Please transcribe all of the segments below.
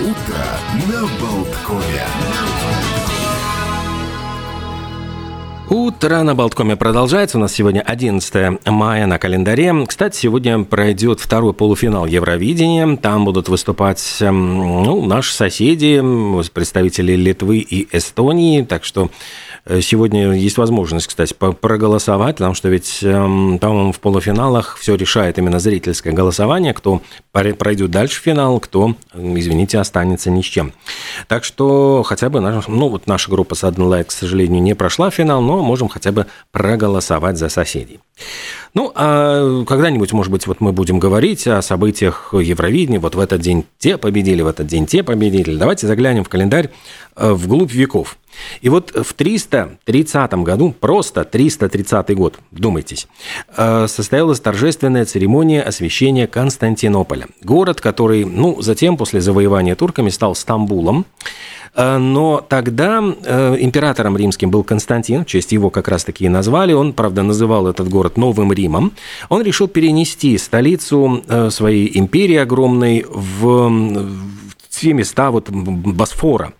Утро на Болткове. Утро на Болткоме продолжается. У нас сегодня 11 мая на календаре. Кстати, сегодня пройдет второй полуфинал Евровидения. Там будут выступать ну, наши соседи, представители Литвы и Эстонии. Так что сегодня есть возможность, кстати, проголосовать, потому что ведь, по-моему, в полуфиналах все решает именно зрительское голосование, кто пройдет дальше в финал, кто, извините, останется ни с чем. Так что хотя бы, ну вот наша группа Sudden Light, к сожалению, не прошла финал, но можем хотя бы проголосовать за соседей. Ну, а когда-нибудь, может быть, вот мы будем говорить о событиях Евровидения, вот в этот день те победили, в этот день те победили. Давайте заглянем в календарь э, вглубь веков. И вот в 330 году, просто 330 год, вдумайтесь, э, состоялась торжественная церемония освящения Константинополя. Город, который, ну, затем, после завоевания турками, стал Стамбулом. Э, но тогда э, императором римским был Константин, в честь его как раз-таки и назвали. Он, правда, называл этот город Новым Римом. Он решил перенести столицу своей империи огромной в все места вот Босфора.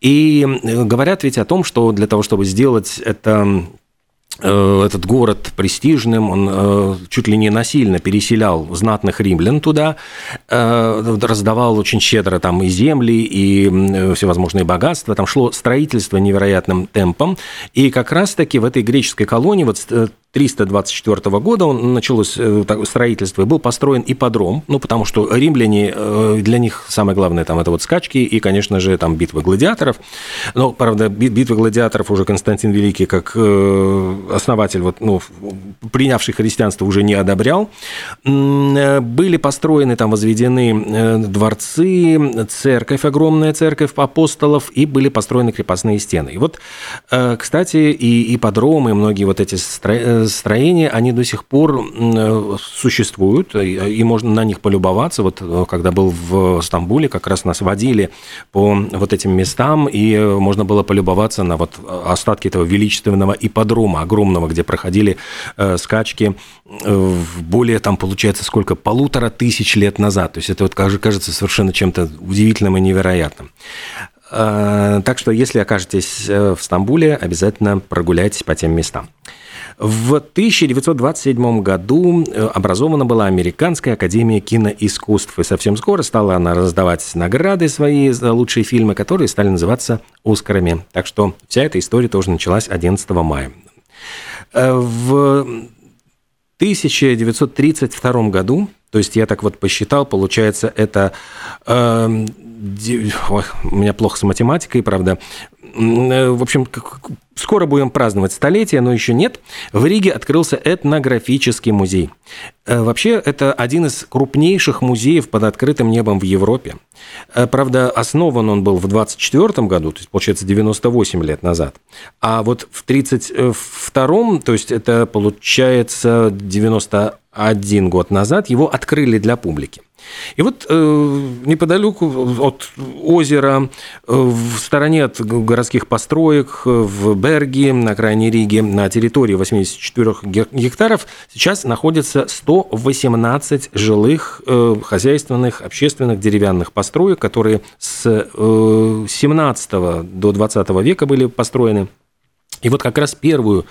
И говорят ведь о том, что для того, чтобы сделать это Э, этот город престижным, он э, чуть ли не насильно переселял знатных римлян туда, э, раздавал очень щедро там и земли, и всевозможные богатства, там шло строительство невероятным темпом, и как раз-таки в этой греческой колонии вот 324 года он началось э, строительство, и был построен ипподром, ну, потому что римляне, э, для них самое главное там это вот скачки и, конечно же, там битвы гладиаторов. Но, правда, битвы гладиаторов уже Константин Великий, как э, основатель, вот, ну, принявший христианство, уже не одобрял. Были построены, там возведены дворцы, церковь, огромная церковь апостолов, и были построены крепостные стены. И вот, кстати, и ипподромы, и многие вот эти строения, строения, они до сих пор э, существуют, и можно на них полюбоваться. Вот э, когда был в Стамбуле, как раз нас водили по вот этим местам, и можно было полюбоваться на вот остатки этого величественного ипподрома огромного, где проходили э, скачки более, там, получается, сколько, полутора тысяч лет назад. То есть это вот кажется совершенно чем-то удивительным и невероятным. Так что, если окажетесь в Стамбуле, обязательно прогуляйтесь по тем местам. В 1927 году э, образована была Американская академия киноискусств, и совсем скоро стала она раздавать награды свои за лучшие фильмы, которые стали называться «Оскарами». Так что вся эта история тоже началась 11 мая. Э, в 1932 году, то есть я так вот посчитал, получается, это... Э, ой, у меня плохо с математикой, правда. Э, в общем, Скоро будем праздновать столетие, но еще нет. В Риге открылся этнографический музей. Э, вообще, это один из крупнейших музеев под открытым небом в Европе. Э, правда, основан он был в 24 году, то есть, получается, 98 лет назад. А вот в 32-м, то есть, это, получается, 91 год назад, его открыли для публики. И вот э, неподалеку от озера, э, в стороне от городских построек, в Берге, на окраине Риги, на территории 84 гектаров, сейчас находится 118 жилых, э, хозяйственных, общественных деревянных построек, которые с э, 17 до 20 века были построены. И вот как раз первую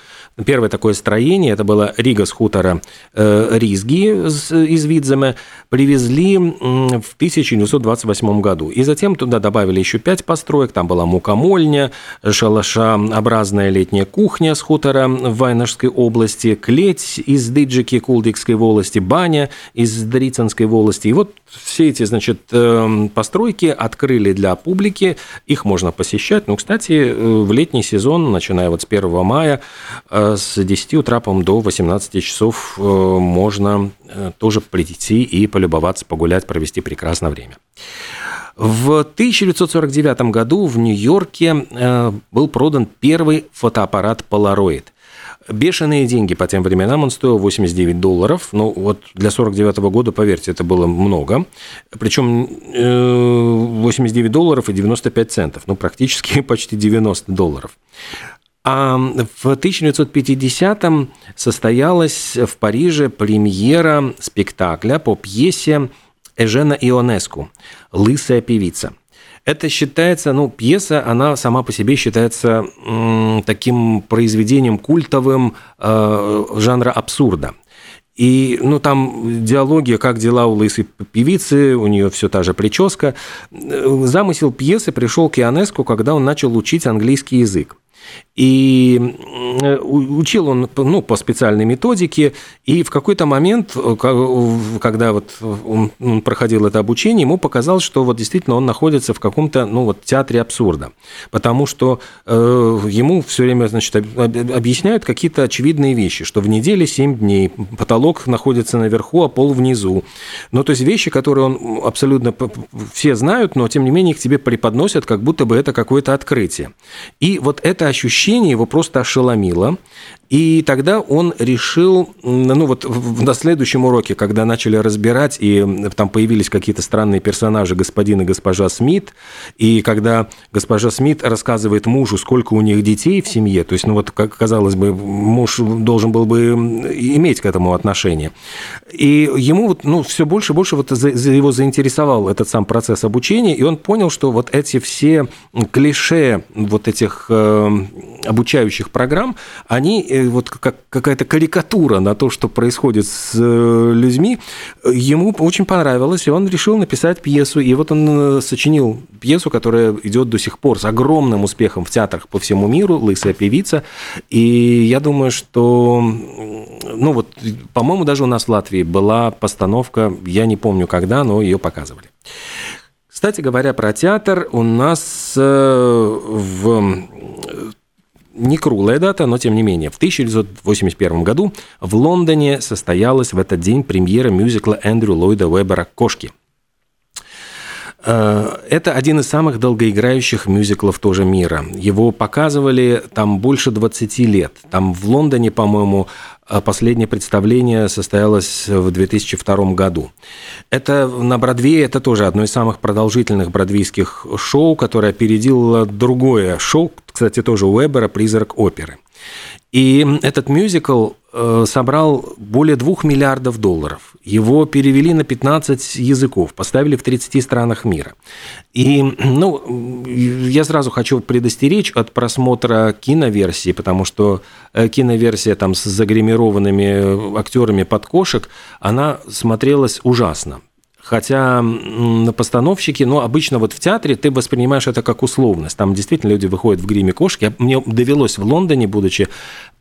Первое такое строение, это было Рига с хутора э, Ризги из Видземе, привезли в 1928 году. И затем туда добавили еще пять построек. Там была мукомольня, шалашообразная летняя кухня с хутора в Вайнашской области, клеть из Дыджики Кулдикской волости, баня из Дрицанской волости. И вот все эти, значит, э, постройки открыли для публики, их можно посещать. Ну, кстати, э, в летний сезон, начиная вот с 1 мая, с 10 утра, до 18 часов э, можно э, тоже прийти и полюбоваться, погулять, провести прекрасное время. В 1949 году в Нью-Йорке э, был продан первый фотоаппарат Polaroid. Бешеные деньги по тем временам, он стоил 89 долларов. Ну, вот для 49 года, поверьте, это было много. Причем 89 долларов и 95 центов, ну, практически почти 90 долларов. А в 1950-м состоялась в Париже премьера спектакля по пьесе Эжена Ионеску «Лысая певица». Это считается, ну, пьеса, она сама по себе считается м, таким произведением культовым э, жанра абсурда. И, ну, там диалоги, как дела у лысой певицы, у нее все та же прическа. Замысел пьесы пришел к Ионеску, когда он начал учить английский язык. И учил он ну, по специальной методике, и в какой-то момент, э, когда вот он проходил это обучение, ему показалось, что вот действительно он находится в каком-то ну, вот, театре абсурда, потому что э, ему все время значит, объясняют какие-то очевидные вещи, что в неделе 7 дней, потолок находится наверху, а пол внизу. Ну, то есть вещи, которые он абсолютно все знают, но тем не менее их тебе преподносят, как будто бы это какое-то открытие. И вот это ощущение его просто ошеломило. И тогда он решил, ну вот на следующем уроке, когда начали разбирать, и там появились какие-то странные персонажи, господин и госпожа Смит, и когда госпожа Смит рассказывает мужу, сколько у них детей в семье, то есть, ну вот, как казалось бы, муж должен был бы иметь к этому отношение. И ему вот, ну, все больше и больше вот его заинтересовал этот сам процесс обучения, и он понял, что вот эти все клише вот этих э, обучающих программ, они э, вот как какая-то карикатура на то, что происходит с э, людьми, ему очень понравилось, и он решил написать пьесу. И вот он э, сочинил пьесу, которая идет до сих пор с огромным успехом в театрах по всему миру, «Лысая певица». И я думаю, что, ну вот, по-моему, даже у нас в Латвии была постановка, я не помню когда, но ее показывали. Кстати говоря, про театр у нас в не круглая дата, но тем не менее. В 1981 году в Лондоне состоялась в этот день премьера мюзикла Эндрю Ллойда Уэббера «Кошки». Э, это один из самых долгоиграющих мюзиклов тоже мира. Его показывали там больше 20 лет. Там в Лондоне, по-моему, э, последнее представление состоялось в 2002 году. Это на Бродвее, это тоже одно из самых продолжительных бродвейских шоу, которое опередило другое шоу, кстати, тоже Уэббера «Призрак оперы». И этот мюзикл э, собрал более двух миллиардов долларов. Его перевели на 15 языков, поставили в 30 странах мира. И ну, я сразу хочу предостеречь от просмотра киноверсии, потому что э, киноверсия там с загримированными актерами под кошек, она смотрелась ужасно. Хотя на постановщике, ну, обычно вот в театре ты воспринимаешь это как условность. Там действительно люди выходят в гриме кошки. Мне довелось в Лондоне, будучи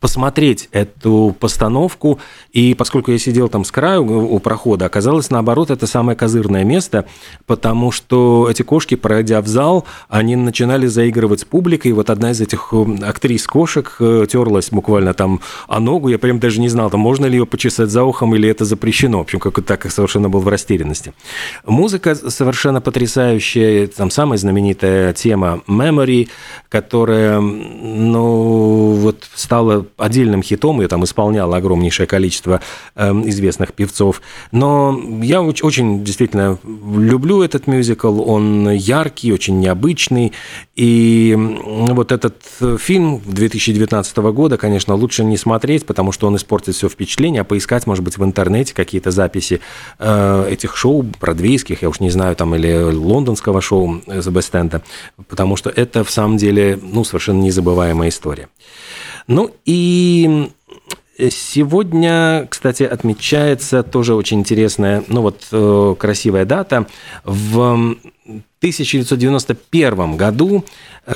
посмотреть эту постановку, и поскольку я сидел там с краю у прохода, оказалось, наоборот, это самое козырное место, потому что эти кошки, пройдя в зал, они начинали заигрывать с публикой, и вот одна из этих э, актрис кошек э, терлась буквально там о ногу, я прям даже не знал, там можно ли ее почесать за ухом, или это запрещено, в общем, как так совершенно был в растерянности. Музыка совершенно потрясающая, там самая знаменитая тема «Memory», которая, ну, вот стала отдельным хитом, ее там исполняло огромнейшее количество э, известных певцов. Но я очень действительно люблю этот мюзикл, он яркий, очень необычный, и вот этот фильм 2019 года, конечно, лучше не смотреть, потому что он испортит все впечатление, а поискать, может быть, в интернете какие-то записи э, этих шоу бродвейских, я уж не знаю, там, или лондонского шоу The Best End, потому что это, в самом деле, ну, совершенно незабываемая история. Ну и Сегодня, кстати, отмечается тоже очень интересная, ну вот э, красивая дата. В 1991 году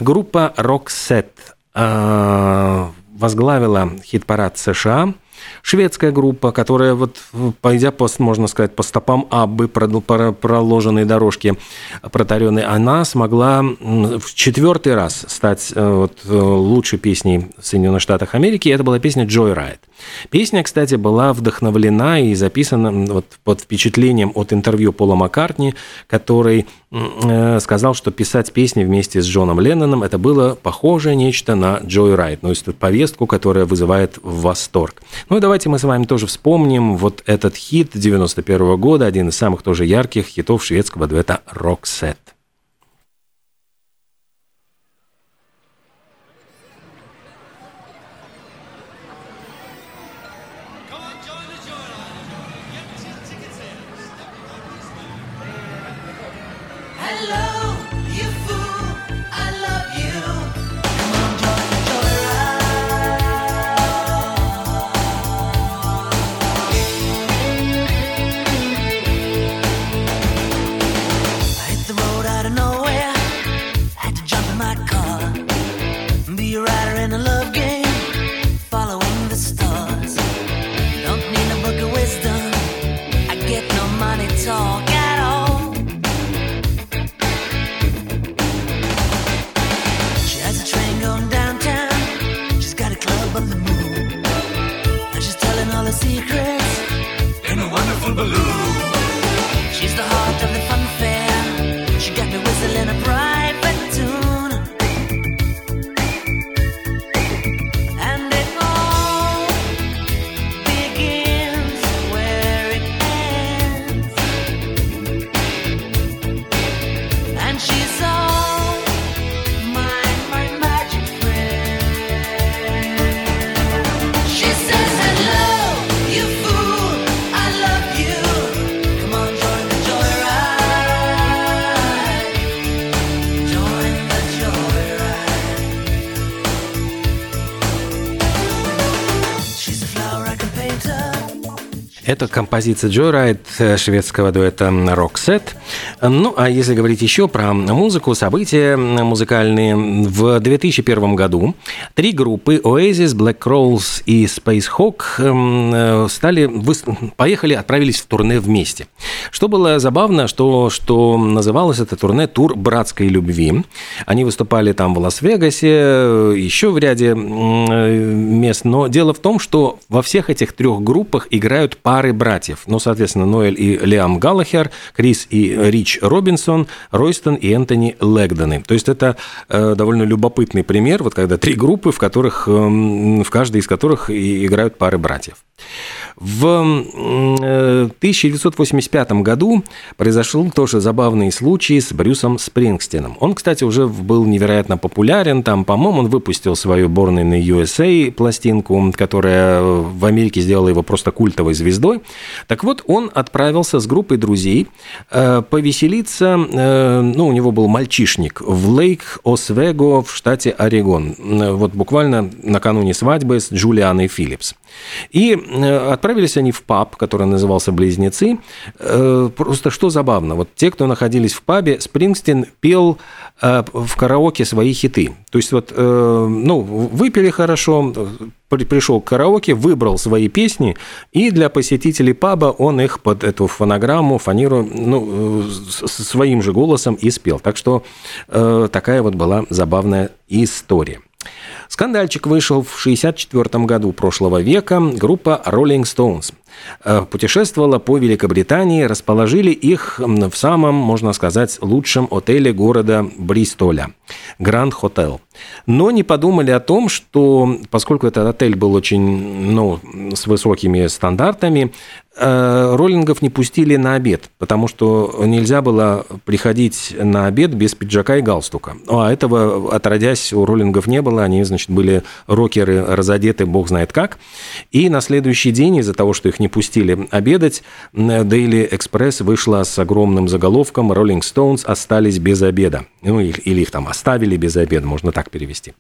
группа Roxette э, возглавила хит-парад США Шведская группа, которая вот, пойдя, по, можно сказать, по стопам Аббы, проложенной дорожки протаренной, она смогла в четвертый раз стать э, вот, э, лучшей песней в Соединенных Штатах Америки. Это была песня «Joyride». Песня, кстати, была вдохновлена и записана вот под впечатлением от интервью Пола Маккартни, который э, сказал, что писать песни вместе с Джоном Ленноном это было похоже нечто на Joyride, ну, то есть повестку, которая вызывает восторг. Ну давайте мы с вами тоже вспомним вот этот хит 91 года, один из самых тоже ярких хитов шведского дуэта Roxette. She's the heart of the fun fair. She got me whistling a pride. Это композиция Joyride э, шведского дуэта Roxette. Ну, а если говорить еще про музыку, события музыкальные, в 2001 году три группы Oasis, Black Crowes и Space Hawk э, стали, поехали, отправились в турне вместе. Что было забавно, что, что называлось это турне «Тур братской любви». Они выступали там в Лас-Вегасе, э, еще в ряде мест, но дело в том, что во всех этих трех группах играют по пары братьев. Ну, соответственно, Ноэль и Лиам Галлахер, Крис и Рич Робинсон, Ройстон и Энтони Лэгдоны. То есть это э, довольно любопытный пример, вот когда три группы, в которых, э, в каждой из которых играют пары братьев. В 1985 э, году произошел тоже забавный случай с Брюсом Спрингстином. Он, кстати, уже был невероятно популярен. Там, по-моему, он выпустил свою Born in USA пластинку, которая в Америке сделала его просто культовой звездой. Так вот, он отправился с группой друзей э, повеселиться. Э, ну, у него был мальчишник в Лейк Освего в штате Орегон. Вот буквально накануне свадьбы с Джулианой Филлипс. И отправились они в паб, который назывался «Близнецы». Э, просто что забавно, вот те, кто находились в пабе, Спрингстин пел э, в караоке свои хиты. То есть вот, э, ну, выпили хорошо, пришел к караоке, выбрал свои песни, и для посетителей паба он их под эту фонограмму, фанеру, ну, своим же голосом и спел. Так что такая вот была забавная история. Скандальчик вышел в 1964 году прошлого века. Группа Rolling Stones путешествовала по Великобритании, расположили их в самом, можно сказать, лучшем отеле города Бристоля – Гранд Хотел. Но не подумали о том, что поскольку этот отель был очень, ну, с высокими стандартами, Э, роллингов не пустили на обед, потому что нельзя было приходить на обед без пиджака и галстука. А этого, отродясь, у роллингов не было. Они, значит, были рокеры разодеты бог знает как. И на следующий день, из-за того, что их не пустили обедать, Daily Express вышла с огромным заголовком «Rolling Stones остались без обеда». Ну, или их там оставили без обеда, можно так перевести.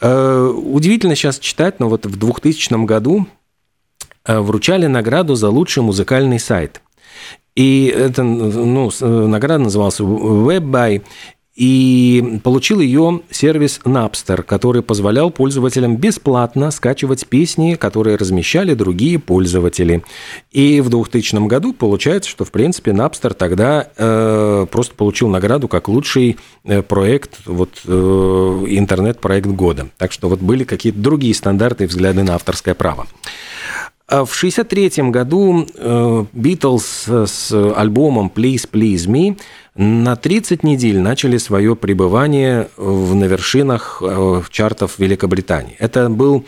Э, удивительно сейчас читать, но вот в 2000 году Э, вручали награду за лучший музыкальный сайт. И эта ну, награда называлась WebBuy, и получил ее сервис Napster, который позволял пользователям бесплатно скачивать песни, которые размещали другие пользователи. И в 2000 году получается, что в принципе Napster тогда э, просто получил награду как лучший э, проект, вот э, интернет-проект года. Так что вот были какие-то другие стандарты и взгляды на авторское право. А в 1963 году Битлз э, с альбомом «Please, Please Me» на 30 недель начали свое пребывание в, на вершинах э, чартов Великобритании. Это был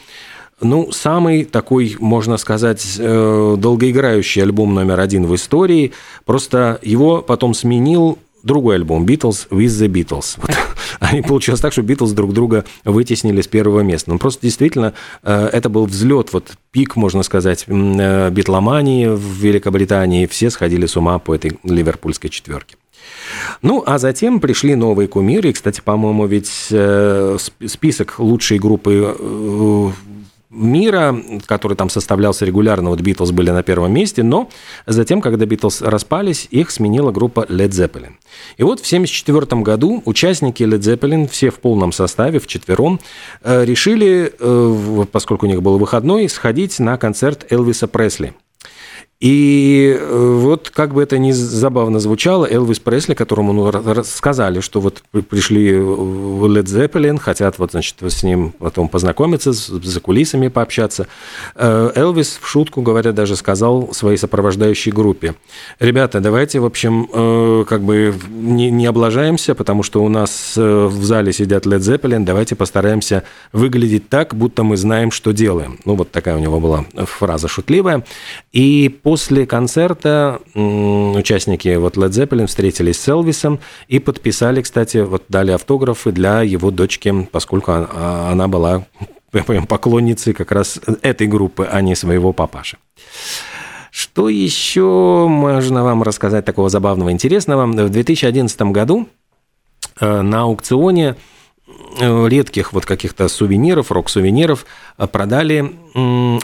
ну, самый такой, можно сказать, э, долгоиграющий альбом номер один в истории. Просто его потом сменил другой альбом Beatles with the Beatles. Вот. Они получилось так, что Beatles друг друга вытеснили с первого места. Ну, просто действительно э, это был взлет, вот пик, можно сказать, э, битломании в Великобритании. Все сходили с ума по этой ливерпульской четверке. Ну, а затем пришли новые кумиры. И, кстати, по-моему, ведь э, список лучшей группы мира, который там составлялся регулярно, вот Битлз были на первом месте, но затем, когда Битлз распались, их сменила группа Led Zeppelin. И вот в 1974 году участники Led Zeppelin, все в полном составе, в четвером, э, решили, э, поскольку у них был выходной, сходить на концерт Элвиса Пресли – и э, вот как бы это ни забавно звучало, Элвис Пресли, которому ну, сказали, что вот пришли в Led Zeppelin, хотят вот, значит, с ним потом познакомиться, за кулисами пообщаться. Э, Элвис в шутку, говоря, даже сказал своей сопровождающей группе, ребята, давайте, в общем, э, как бы не, не облажаемся, потому что у нас в зале сидят Led Zeppelin, давайте постараемся выглядеть так, будто мы знаем, что делаем. Ну, вот такая у него была фраза шутливая. И После концерта участники вот Led Zeppelin встретились с Элвисом и подписали, кстати, вот дали автографы для его дочки, поскольку а, она была поклонницей как раз этой группы, а не своего папаши. Что еще можно вам рассказать такого забавного, интересного? В 2011 году э, на аукционе редких вот каких-то сувениров, рок-сувениров, э, продали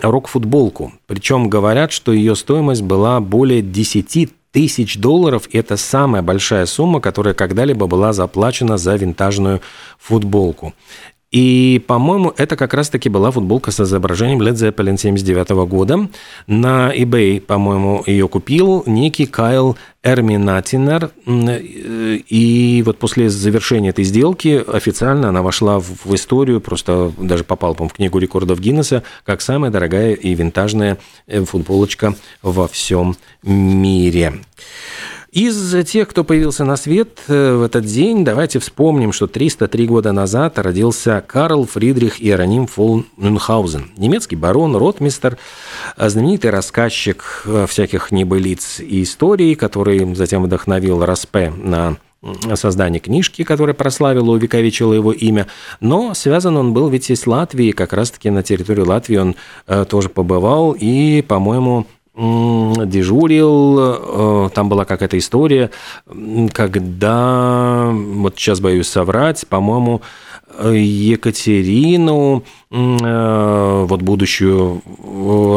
рок-футболку. Причем говорят, что ее стоимость была более 10 тысяч долларов. Это самая большая сумма, которая когда-либо была заплачена за винтажную футболку. И, по-моему, это как раз-таки была футболка с изображением Led Zeppelin 79 года. На eBay, по-моему, ее купил некий Кайл Эрминатинер. И вот после завершения этой сделки официально она вошла в историю, просто даже попала, по в книгу рекордов Гиннесса, как самая дорогая и винтажная э, футболочка во всем мире. Из тех, кто появился на свет э, в этот день, давайте вспомним, что 303 года назад родился Карл Фридрих Иероним фон Мюнхгаузен, немецкий барон, ротмистер, э, знаменитый рассказчик э, всяких небылиц и историй, который затем вдохновил Распе на создание книжки, которая прославила, увековечила его имя. Но связан он был ведь и с Латвией, как раз-таки на территории Латвии он тоже побывал и, по-моему, дежурил, э, там была какая-то история, когда, вот сейчас боюсь соврать, по-моему, Екатерину, э, вот будущую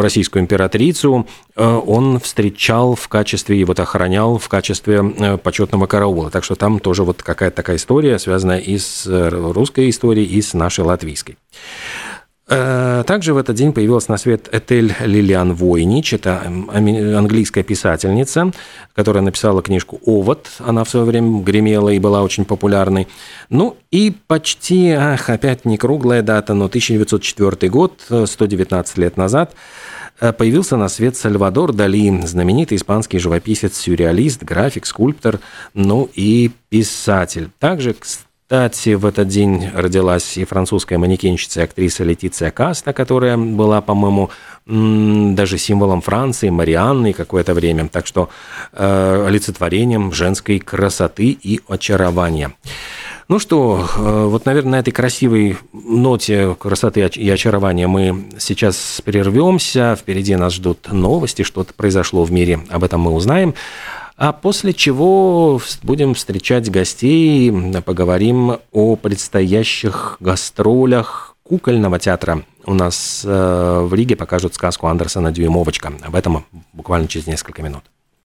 российскую императрицу, э, он встречал в качестве, и вот охранял в качестве почетного караула. Так что там тоже вот какая-то такая история, связанная и с русской историей, и с нашей латвийской. Э, также в этот день появилась на свет Этель Лилиан Войнич. Это английская писательница, которая написала книжку «Овод». Она в свое время гремела и была очень популярной. Ну и почти, ах, опять не круглая дата, но 1904 год, 119 лет назад, э, появился на свет Сальвадор Дали, знаменитый испанский живописец, сюрреалист, график, скульптор, ну и писатель. Также, кстати, кстати, в этот день родилась и французская манекенщица и актриса Летиция Каста, которая была, по-моему, даже символом Франции, Марианны какое-то время. Так что э, олицетворением женской красоты и очарования. Ну что, э, вот, наверное, на этой красивой ноте красоты и очарования мы сейчас прервемся. Впереди нас ждут новости, что-то произошло в мире, об этом мы узнаем. А после чего будем встречать гостей, поговорим о предстоящих гастролях кукольного театра. У нас э, в Риге покажут сказку Андерсона «Дюймовочка». Об этом буквально через несколько минут.